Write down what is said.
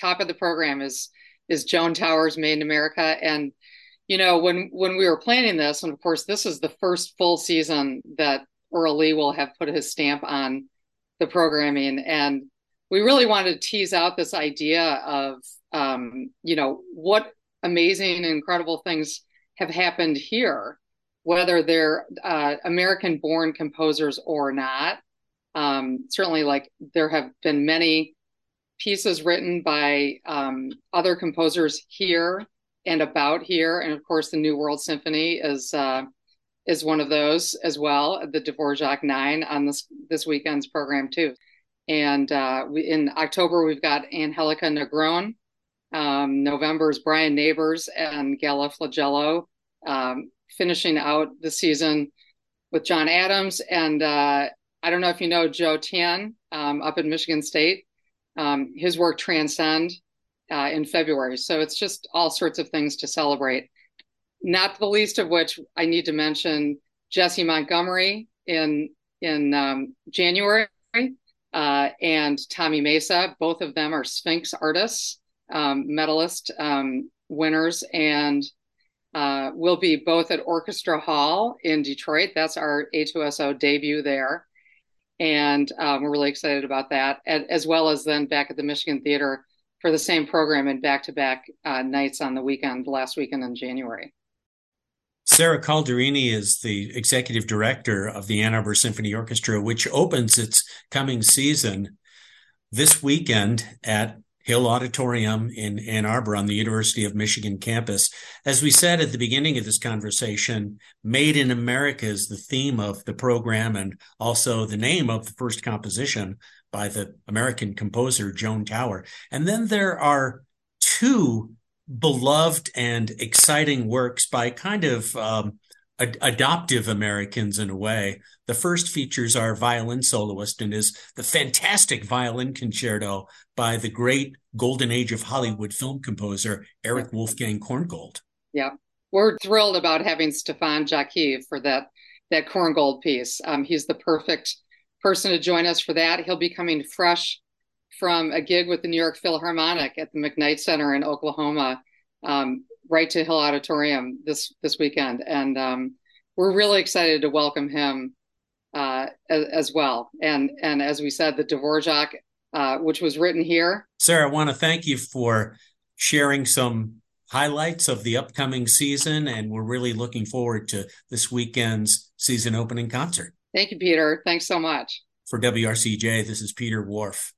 top of the program is is Joan Towers Made in America. And you know, when when we were planning this, and of course, this is the first full season that Earl Lee will have put his stamp on the programming, and we really wanted to tease out this idea of um, you know what amazing incredible things have happened here, whether they're uh, American-born composers or not. Um, certainly, like there have been many pieces written by um, other composers here and about here, and of course, the New World Symphony is uh, is one of those as well. The Dvorak Nine on this this weekend's program too. And uh, we, in October, we've got Angelica Negron. Um, November is Brian Nabors and Gala Flagello um, finishing out the season with John Adams. And uh, I don't know if you know Zhou Tian um, up in Michigan State. Um, his work Transcend uh, in February. So it's just all sorts of things to celebrate. Not the least of which I need to mention Jessie Montgomery in in um, January uh, and Tommy Mesa. Both of them are Sphinx artists, um, medalist um, winners, and uh, we'll be both at Orchestra Hall in Detroit. That's our A2SO debut there. And um, we're really excited about that, as well as then back at the Michigan Theater for the same program and back to back nights on the weekend, last weekend in January. Sarah Calderini is the executive director of the Ann Arbor Symphony Orchestra, which opens its coming season this weekend at Hill Auditorium in Ann Arbor on the University of Michigan campus. As we said at the beginning of this conversation, Made in America is the theme of the program and also the name of the first composition by the American composer Joan Tower. And then there are two beloved and exciting works by kind of um, ad- adoptive Americans in a way. The first features our violin soloist and is the fantastic violin concerto by the great golden age of Hollywood film composer Erich Wolfgang Korngold. Yeah, we're thrilled about having Stefan Jackiw for that that Korngold piece. Um, he's the perfect person to join us for that. He'll be coming fresh from a gig with the New York Philharmonic at the McKnight Center in Oklahoma, um, right to Hill Auditorium this this weekend, and um, we're really excited to welcome him uh, as, as, well. And and as we said, the Dvorak, uh, which was written here. Sarah, I want to thank you for sharing some highlights of the upcoming season, and we're really looking forward to this weekend's season opening concert. Thank you, Peter. Thanks so much. For WRCJ, this is Peter Whorf.